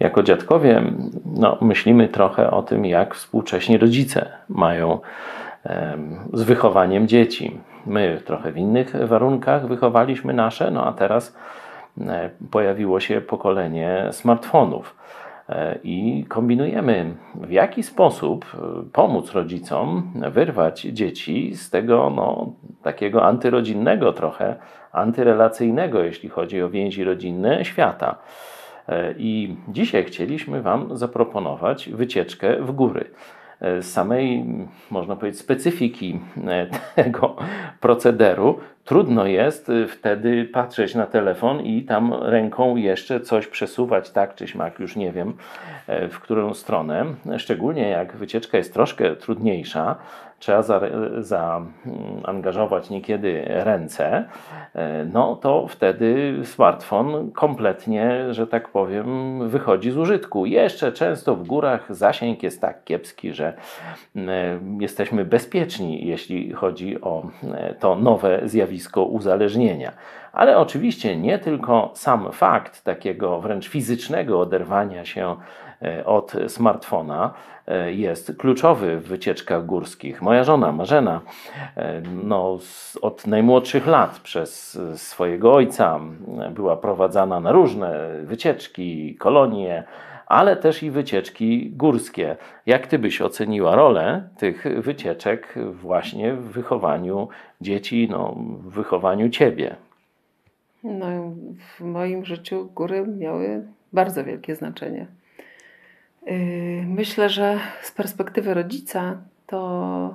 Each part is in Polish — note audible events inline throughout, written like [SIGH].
jako dziadkowie no, myślimy trochę o tym, jak współcześni rodzice mają z wychowaniem dzieci. My trochę w innych warunkach wychowaliśmy nasze, no a teraz e, pojawiło się pokolenie smartfonów. E, I kombinujemy, w jaki sposób e, pomóc rodzicom wyrwać dzieci z tego no, takiego antyrodzinnego, trochę antyrelacyjnego, jeśli chodzi o więzi rodzinne, świata. I dzisiaj chcieliśmy Wam zaproponować wycieczkę w góry. Z samej, można powiedzieć, specyfiki e, [LAUGHS] tego procederu, trudno jest e, wtedy patrzeć na telefon i tam ręką jeszcze coś przesuwać, tak czy śmak, już nie wiem e, w którą stronę. Szczególnie jak wycieczka jest troszkę trudniejsza, trzeba zaangażować za, niekiedy ręce, no to wtedy smartfon kompletnie, że tak powiem, wychodzi z użytku. Jeszcze często w górach zasięg jest tak kiepski, że jesteśmy bezpieczni, jeśli chodzi o to nowe zjawisko uzależnienia. Ale oczywiście nie tylko sam fakt takiego wręcz fizycznego oderwania się e, od smartfona e, jest kluczowy w wycieczkach górskich. Moja żona Marzena e, no, od najmłodszych lat przez swojego ojca była prowadzana na różne wycieczki, kolonie, ale też i wycieczki górskie. Jak ty byś oceniła rolę tych wycieczek właśnie w wychowaniu dzieci, no, w wychowaniu ciebie? No, w moim życiu góry miały bardzo wielkie znaczenie. Yy, myślę, że z perspektywy rodzica to,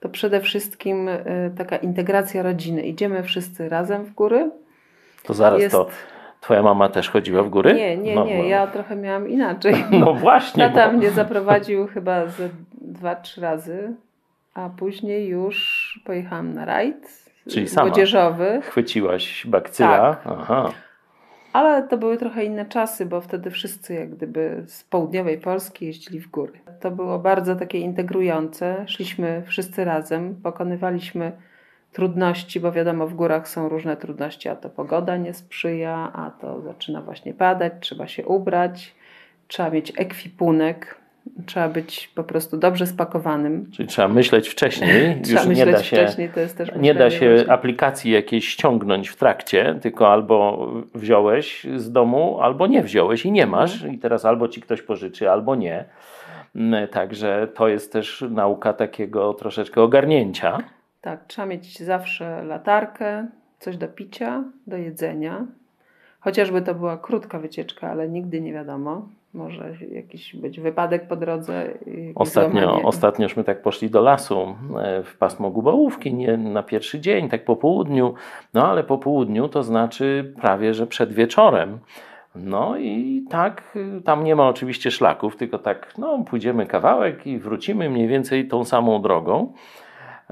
to przede wszystkim yy, taka integracja rodziny. Idziemy wszyscy razem w góry. To zaraz Jest... to Twoja mama też chodziła w góry? Nie, nie, no, nie. Ja trochę miałam inaczej. [LAUGHS] No właśnie. Tata bo... mnie zaprowadził chyba ze dwa, trzy razy, a później już pojechałam na rajd Czyli sama młodzieżowy. Chwyciłaś bakcyla. Tak. Aha. Ale to były trochę inne czasy, bo wtedy wszyscy jak gdyby z południowej Polski jeździli w góry. To było bardzo takie integrujące. Szliśmy wszyscy razem, pokonywaliśmy trudności, bo wiadomo, w górach są różne trudności, a to pogoda nie sprzyja, a to zaczyna właśnie padać, trzeba się ubrać, trzeba mieć ekwipunek, trzeba być po prostu dobrze spakowanym. Czyli trzeba myśleć wcześniej. [LAUGHS] trzeba Już myśleć nie da się, wcześniej, to jest też Nie da się właśnie. aplikacji jakiejś ściągnąć w trakcie, tylko albo wziąłeś z domu, albo nie wziąłeś i nie masz. Mhm. I teraz albo ci ktoś pożyczy, albo nie. Mm, także to jest też nauka takiego troszeczkę ogarnięcia. Tak, trzeba mieć zawsze latarkę, coś do picia, do jedzenia. Chociażby to była krótka wycieczka, ale nigdy nie wiadomo. Może jakiś być wypadek po drodze. Ostatnio, ostatniośmy tak poszli do lasu e, w pasmo Gubałówki, nie na pierwszy dzień, tak po południu. No ale po południu to znaczy prawie, że przed wieczorem. No i tak, y, tam nie ma oczywiście szlaków, tylko tak, no pójdziemy kawałek i wrócimy mniej więcej tą samą drogą.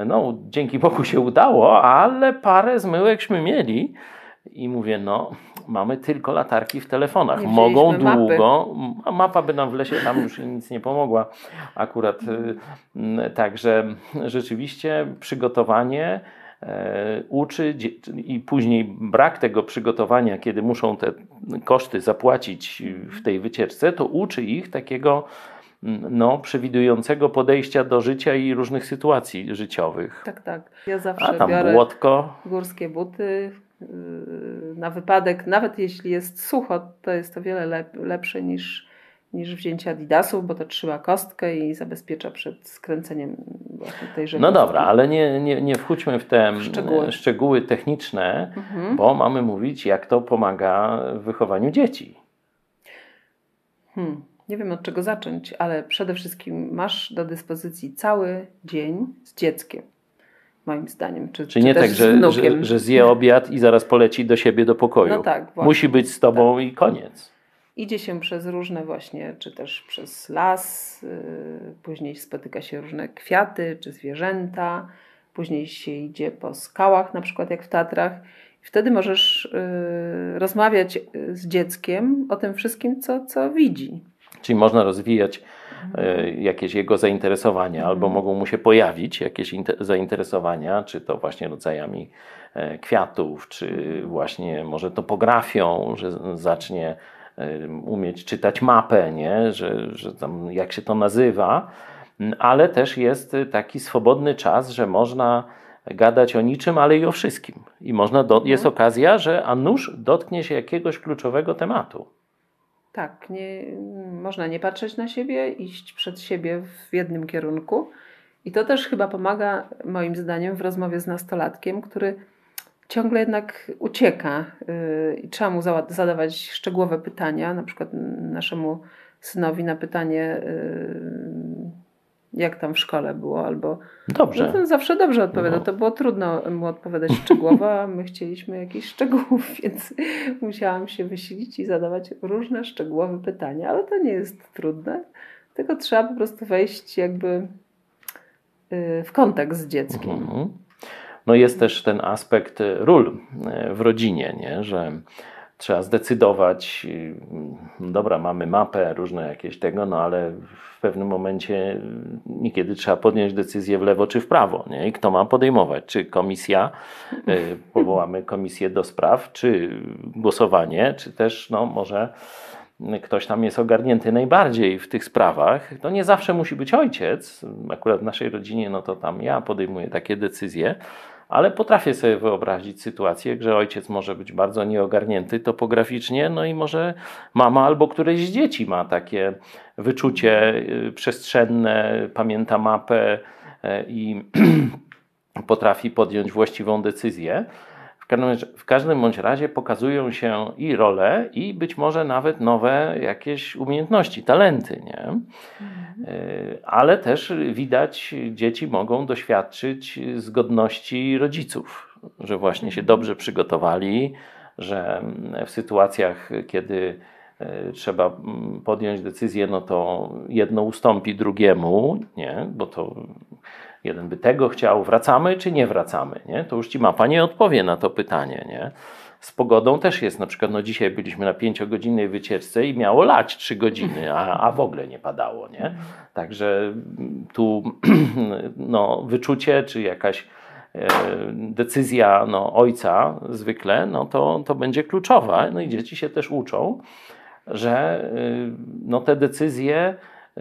No, dzięki Bogu się udało, ale parę zmyłekśmy mieli. I mówię, no, mamy tylko latarki w telefonach. Mogą długo. Mapy. Mapa by nam w lesie tam już nic nie pomogła. Akurat y, także rzeczywiście przygotowanie e, uczy i później brak tego przygotowania, kiedy muszą te koszty zapłacić w tej wycieczce, to uczy ich takiego no, przewidującego podejścia do życia i różnych sytuacji życiowych. Tak, tak. Ja zawsze A tam biorę błotko. górskie buty na wypadek, nawet jeśli jest sucho, to jest to wiele lep lepsze niż, niż wzięcie adidasów, bo to trzyma kostkę i zabezpiecza przed skręceniem tejże No dobra, ale nie, nie, nie wchódźmy w te szczegóły, szczegóły techniczne, mhm. bo mamy mówić, jak to pomaga w wychowaniu dzieci. Hmm nie wiem od czego zacząć, ale przede wszystkim masz do dyspozycji cały dzień z dzieckiem. Moim zdaniem. Czy, Czyli czy nie tak, że, że, że, zje obiad i zaraz poleci do siebie do pokoju. No tak, właśnie. Musi być z tobą tak. i koniec. Idzie się przez różne właśnie, czy też przez las, yy, później spotyka się różne kwiaty, czy zwierzęta, później się idzie po skałach, na przykład jak w Tatrach. Wtedy możesz yy, rozmawiać z dzieckiem o tym wszystkim, co, co widzi. Czyli można rozwijać jakieś jego zainteresowania, mhm. albo mogą mu się pojawić jakieś zainteresowania, czy to właśnie rodzajami e, kwiatów, czy właśnie może topografią, że zacznie umieć czytać mapę, nie? Że, że tam, jak się to nazywa, ale też jest taki swobodny czas, że można gadać o niczym, ale i o wszystkim. I można do, jest mhm. okazja, że a nuż dotknie się jakiegoś kluczowego tematu. Tak, nie, można nie patrzeć na siebie, iść przed siebie w jednym kierunku. I to też chyba pomaga, moim zdaniem, w rozmowie z nastolatkiem, który ciągle jednak ucieka yy, i trzeba mu zadawać szczegółowe pytania, na przykład naszemu synowi na pytanie, yy, jak tam w szkole było, albo. Dobrze. No zawsze dobrze odpowiada. No. To było trudno mu odpowiadać szczegółowo, a my chcieliśmy jakichś szczegółów, [LAUGHS] więc musiałam się wysilić i zadawać różne szczegółowe pytania, ale to nie jest trudne, tylko trzeba po prostu wejść jakby y, w kontekst z dzieckiem. Mhm. No jest też ten aspekt ról y, w rodzinie, nie? że trzeba zdecydować, y, dobra, mamy mapę, różne jakieś tego, no ale w pewnym momencie niekiedy trzeba podjąć decyzję w lewo czy w prawo, nie? I kto ma podejmować? Czy komisja, y, [LAUGHS] powołamy komisję do spraw, czy głosowanie, czy też, no może ktoś tam jest ogarnięty najbardziej w tych sprawach, to nie zawsze musi być ojciec. Akurat w naszej rodzinie, no to tam ja podejmuję takie decyzje, ale potrafię sobie wyobrazić sytuację, że ojciec może być bardzo nieogarnięty topograficznie, no i może mama albo któreś z dzieci ma takie wyczucie y, przestrzenne, pamięta mapę y, i [CLEARS THROAT] potrafi podjąć właściwą decyzję. W każdym, bądź razie pokazują się i role, i być może nawet nowe jakieś umiejętności, talenty, nie? Mhm. E, ale też widać, dzieci mogą doświadczyć zgodności rodziców, że właśnie się dobrze przygotowali, że w sytuacjach, kiedy e, trzeba podjąć decyzję, no to jedno ustąpi drugiemu, nie? bo to Jeden by tego chciał, wracamy czy nie wracamy, nie? To już ci mapa nie odpowie na to pytanie, nie? Z pogodą też jest, na przykład no dzisiaj byliśmy na pięciogodzinnej wycieczce i miało lać trzy godziny, a, a w ogóle nie padało, nie? Także tu [CLEARS THROAT] no, wyczucie czy jakaś e, decyzja no, ojca zwykle, no to, to będzie kluczowa. No i dzieci się też uczą, że y, no, te decyzje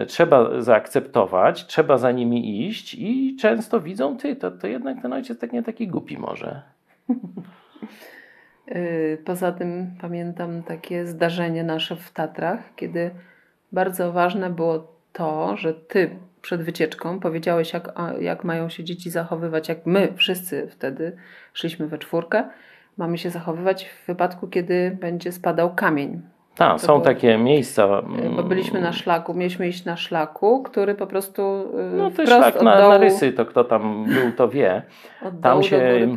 trzeba zaakceptować, trzeba za nimi iść i często widzą, ty, to, to jednak ten ojciec tak nie taki głupi może. [LAUGHS] Y, poza tym pamiętam takie zdarzenie nasze w Tatrach, kiedy bardzo ważne było to, że ty przed wycieczką powiedziałeś, jak, jak mają się dzieci zachowywać, jak my wszyscy wtedy szliśmy we czwórkę, mamy się zachowywać w wypadku, kiedy będzie spadał kamień tak, są było, takie miejsca. Bo byliśmy na szlaku, mieliśmy iść na szlaku, który po prostu. Y, no to szlak na, dołu, na rysy, to kto tam był, to wie. [LAUGHS] Tam się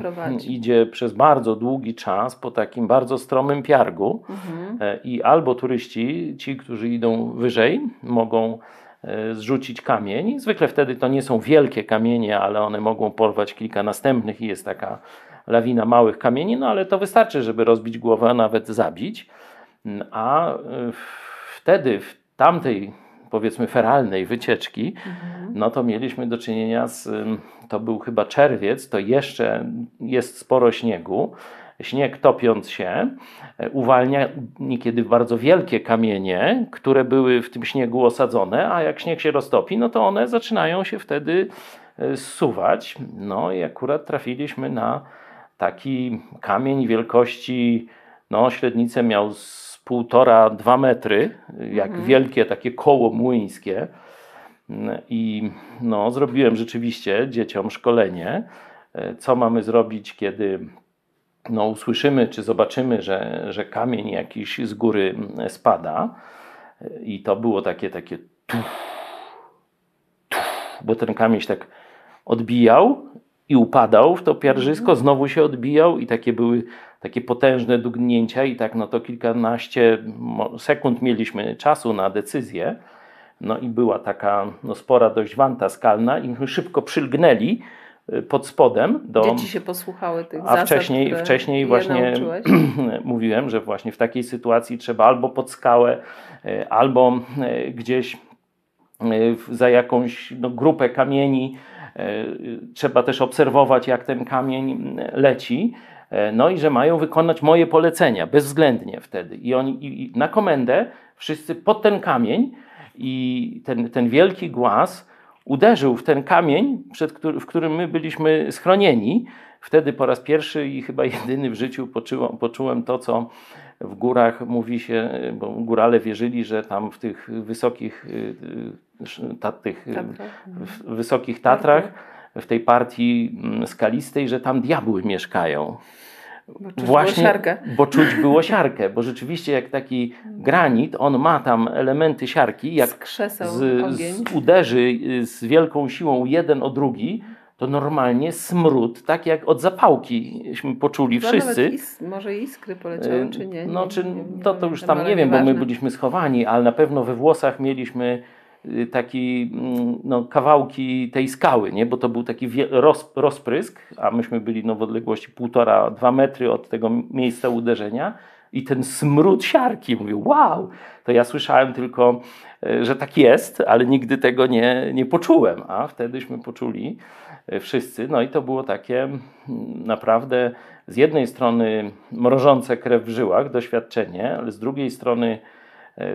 idzie przez bardzo długi czas po takim bardzo stromym piargu mhm. E, i albo turyści, ci, którzy idą wyżej, mogą e, zrzucić kamień. Zwykle wtedy to nie są wielkie kamienie, ale one mogą porwać kilka następnych i jest taka lawina małych kamieni, no ale to wystarczy, żeby rozbić głowę, a nawet zabić. A y, wtedy, w tamtej powiedzmy feralnej wycieczki, mhm. no to mieliśmy do czynienia z, to był chyba czerwiec, to jeszcze jest sporo śniegu. Śnieg topiąc się e, uwalnia niekiedy bardzo wielkie kamienie, które były w tym śniegu osadzone, a jak śnieg się roztopi, no to one zaczynają się wtedy e, zsuwać. No i akurat trafiliśmy na taki kamień wielkości, no średnicę miał z półtora, dwa metry, jak mhm. wielkie takie koło młyńskie. I no, zrobiłem rzeczywiście dzieciom szkolenie, co mamy zrobić, kiedy no, usłyszymy czy zobaczymy, że, że kamień jakiś z góry spada. I to było takie, takie tuf, tuf, bo ten kamień się tak odbijał i upadał w to pierzysko, mhm. znowu się odbijał i takie były takie potężne dugnięcia i tak no to kilkanaście sekund mieliśmy czasu na decyzję. No i była taka no, spora dość wanta skalna i myśmy szybko przylgnęli y, pod spodem. Do, Dzieci się posłuchały tych A zasad, wcześniej, wcześniej właśnie [CLEARS THROAT] mówiłem, że właśnie w takiej sytuacji trzeba albo pod skałę, y, albo y, gdzieś za jakąś no, grupę kamieni trzeba też obserwować, jak ten kamień leci no i że mają wykonać moje polecenia bezwzględnie wtedy. I oni i na komendę wszyscy pod ten kamień i ten, ten wielki głaz uderzył w ten kamień, przed który, w którym my byliśmy schronieni. Wtedy po raz pierwszy i chyba jedyny w życiu poczułem, poczułem to, co w górach mówi się, bo górale wierzyli, że tam w tych wysokich, y, ta, tych w wysokich Tatrach, w tej partii mm, skalistej, że tam diabły mieszkają. Bo czuć Właśnie, było siarkę. Bo czuć było siarkę, bo rzeczywiście jak taki granit, on ma tam elementy siarki, jak z, z, uderzy y, z wielką siłą jeden o drugi, to normalnie smród, tak jak od zapałkiśmy poczuli wszyscy. Is, może iskry poleciały, czy nie? No, czy, nie, nie, to, to już tam nie wiem, bo my byliśmy schowani, ale na pewno we włosach mieliśmy y, taki mm, no, kawałki tej skały, nie? bo to był taki roz, rozprysk, a myśmy byli no, w odległości półtora, dwa metry od tego miejsca uderzenia i ten smród siarki. Mówię, wow! To ja słyszałem tylko, y, że tak jest, ale nigdy tego nie, nie poczułem, a wtedyśmy poczuli wszyscy. No i to było takie naprawdę z jednej strony mrożące krew w żyłach, doświadczenie, ale z drugiej strony e,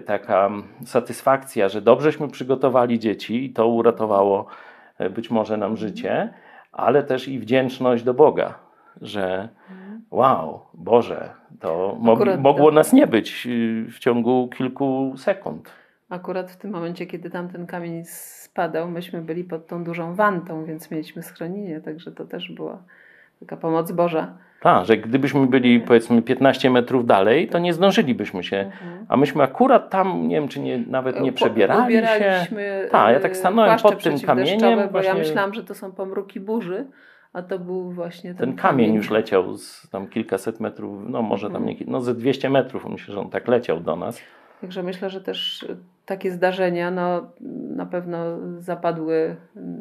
taka satysfakcja, że dobrześmy przygotowali dzieci i to uratowało e, być może nam życie, ale też i wdzięczność do Boga, że wow, Boże, to mogło nas nie być y, w ciągu kilku sekund. Akurat w tym momencie, kiedy tam ten kamień spadał, myśmy byli pod tą dużą wantą, więc mieliśmy schronienie, także to też była taka pomoc Boża. Tak, że gdybyśmy byli powiedzmy 15 metrów dalej, to nie zdążylibyśmy się. Mhm. A myśmy akurat tam, nie wiem, czy nie, nawet nie przebierali się. Tak, ja tak stanąłem pod tym kamieniem. Bo właśnie... ja myślałam, że to są pomruki burzy, a to był właśnie ten, ten kamień. kamień. już leciał z tam kilkaset metrów, no może tam mhm. nie, no ze 200 metrów, myślę, że on tak leciał do nas. Także myślę, że też takie zdarzenia no, na pewno zapadły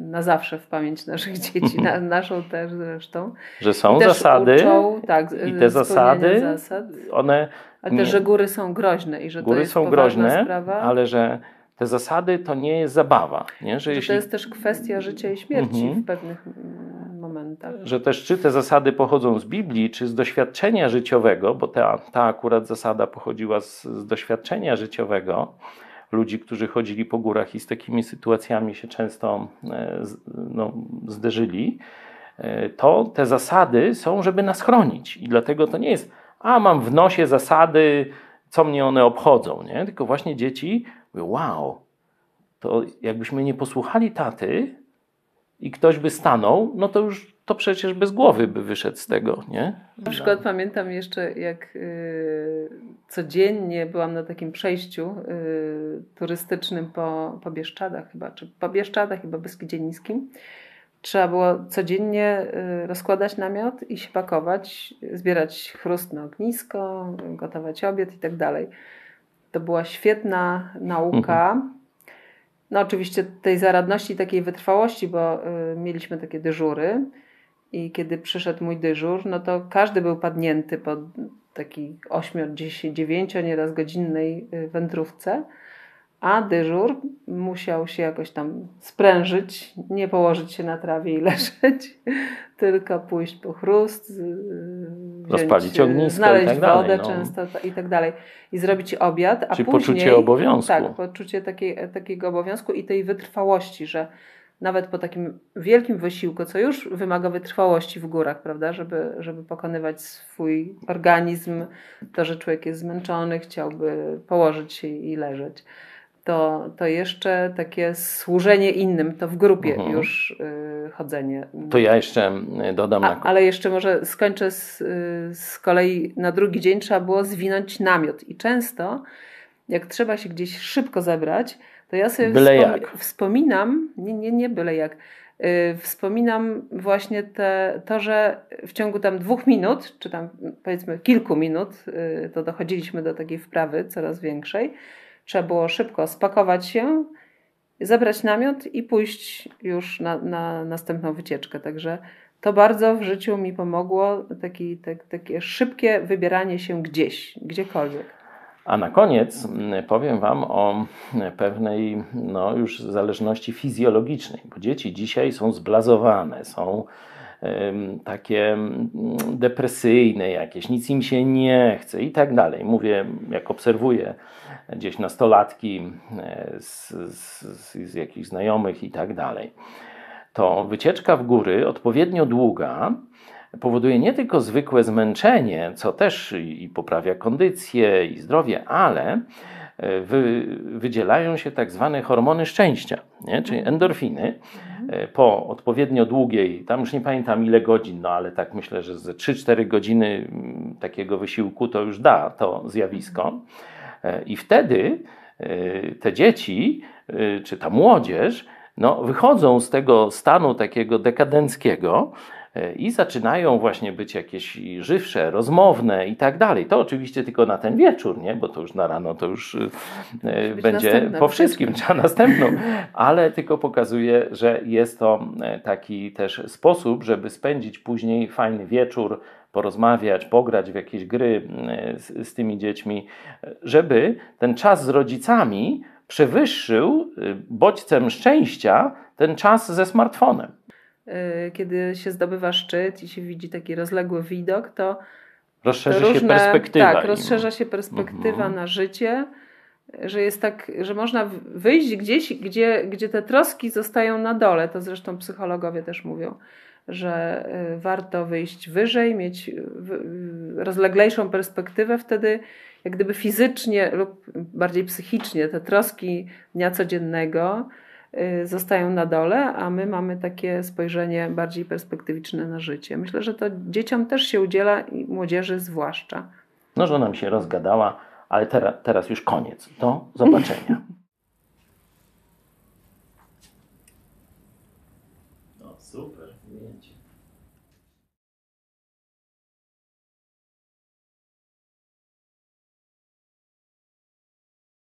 na zawsze w pamięć naszych dzieci, na, [LAUGHS] naszą też zresztą. Że są zasady uczą, tak, i te zasady, zasad, one... Ale też, że góry są groźne i że góry to jest są groźne, sprawa. ale że te zasady to nie jest zabawa. Nie? Że, że jeśli... To jest też kwestia życia i śmierci mhm. w pewnych momentach. Że też czy te zasady pochodzą z Biblii, czy z doświadczenia życiowego, bo ta, ta akurat zasada pochodziła z, z doświadczenia życiowego, ludzi, którzy chodzili po górach i z takimi sytuacjami się często e, no, zderzyli, e, to te zasady są, żeby nas chronić. I dlatego to nie jest, a mam w nosie zasady, co mnie one obchodzą, nie? Tylko właśnie dzieci mówią, wow, to jakbyśmy nie posłuchali taty i ktoś by stanął, no to już to przecież bez głowy by wyszedł z tego, nie? Na przykład pamiętam jeszcze, jak y, codziennie byłam na takim przejściu y, turystycznym po, po Bieszczadach chyba, czy po Bieszczadach chyba Beskidzie Niskim. Trzeba było codziennie y, rozkładać namiot i się pakować, zbierać chrust na ognisko, gotować obiad i tak dalej. To była świetna nauka. Mhm. No oczywiście tej zaradności, takiej wytrwałości, bo mieliśmy takie dyżury i kiedy przyszedł mój dyżur, no to każdy był padnięty po takiej 8, 10, 9 nieraz godzinnej y, wędrówce, a dyżur musiał się jakoś tam sprężyć, nie położyć się na trawie i [LAUGHS] leżeć, tylko pójść po chrust, wziąć, rozpalić ognisko znaleźć tak dalej, wodę no. często i tak dalej i zrobić obiad, a Czyli później... poczucie obowiązku. Tak, poczucie takiej, takiego obowiązku i tej wytrwałości, że nawet po takim wielkim wysiłku, co już wymaga wytrwałości w górach, prawda, żeby, żeby pokonywać swój organizm, to, że człowiek jest zmęczony, chciałby położyć się i leżeć, to, to jeszcze takie służenie innym, to w grupie mhm. już y, chodzenie. To ja jeszcze y, dodam. A, ale jeszcze może skończę z, y, z kolei na drugi dzień trzeba było zwinąć namiot i często jak trzeba się gdzieś szybko zebrać, to ja sobie byle wspom wspominam, nie, nie, nie byle jak, yy, wspominam właśnie te, to, że w ciągu tam dwóch minut, czy tam powiedzmy kilku minut, yy, to dochodziliśmy do takiej wprawy coraz większej, trzeba było szybko spakować się, zabrać namiot i pójść już na, na następną wycieczkę. Także to bardzo w życiu mi pomogło, taki, tak, takie szybkie wybieranie się gdzieś, gdziekolwiek. A na koniec mm, powiem Wam o pewnej no, już zależności fizjologicznej, bo dzieci dzisiaj są zblazowane, są takie depresyjne jakieś, nic im się nie chce i tak dalej. Mówię, jak obserwuję gdzieś nastolatki z, z, z jakichś znajomych i tak dalej, to wycieczka w góry odpowiednio długa powoduje nie tylko zwykłe zmęczenie, co też i poprawia kondycję i zdrowie, ale e, wy, wydzielają się tak zwane hormony szczęścia, nie? czyli endorfiny. E, po odpowiednio długiej, tam już nie pamiętam ile godzin, no ale tak myślę, że ze 3-4 godziny mm, takiego wysiłku to już da to zjawisko. E, I wtedy te dzieci, czy ta młodzież, no, wychodzą z tego stanu takiego dekadenckiego, i zaczynają właśnie być jakieś żywsze, rozmowne i tak dalej. To oczywiście tylko na ten wieczór, nie? bo to już na rano to już e, będzie po wszystkim, trzeba następną, [LAUGHS] ale tylko pokazuje, że jest to e, taki też sposób, żeby spędzić później fajny wieczór, porozmawiać, pograć w jakieś gry e, z, z tymi dziećmi, żeby ten czas z rodzicami przewyższył bodźcem szczęścia ten czas ze smartfonem. Y, kiedy się zdobywa szczyt i się widzi taki rozległy widok, to rozszerza to różne, się perspektywa. Tak, rozszerza się perspektywa mhm. na życie, że jest tak, że można wyjść gdzieś, gdzie, gdzie te troski zostają na dole. To zresztą psychologowie też mówią, że y, warto wyjść wyżej, mieć rozleglejszą perspektywę, wtedy jak gdyby fizycznie lub bardziej psychicznie te troski dnia codziennego Y, zostają na dole, a my mamy takie spojrzenie bardziej perspektywiczne na życie. Myślę, że to dzieciom też się udziela i młodzieży zwłaszcza. No, że nam się rozgadała, ale teraz, teraz już koniec. Do zobaczenia. [LAUGHS]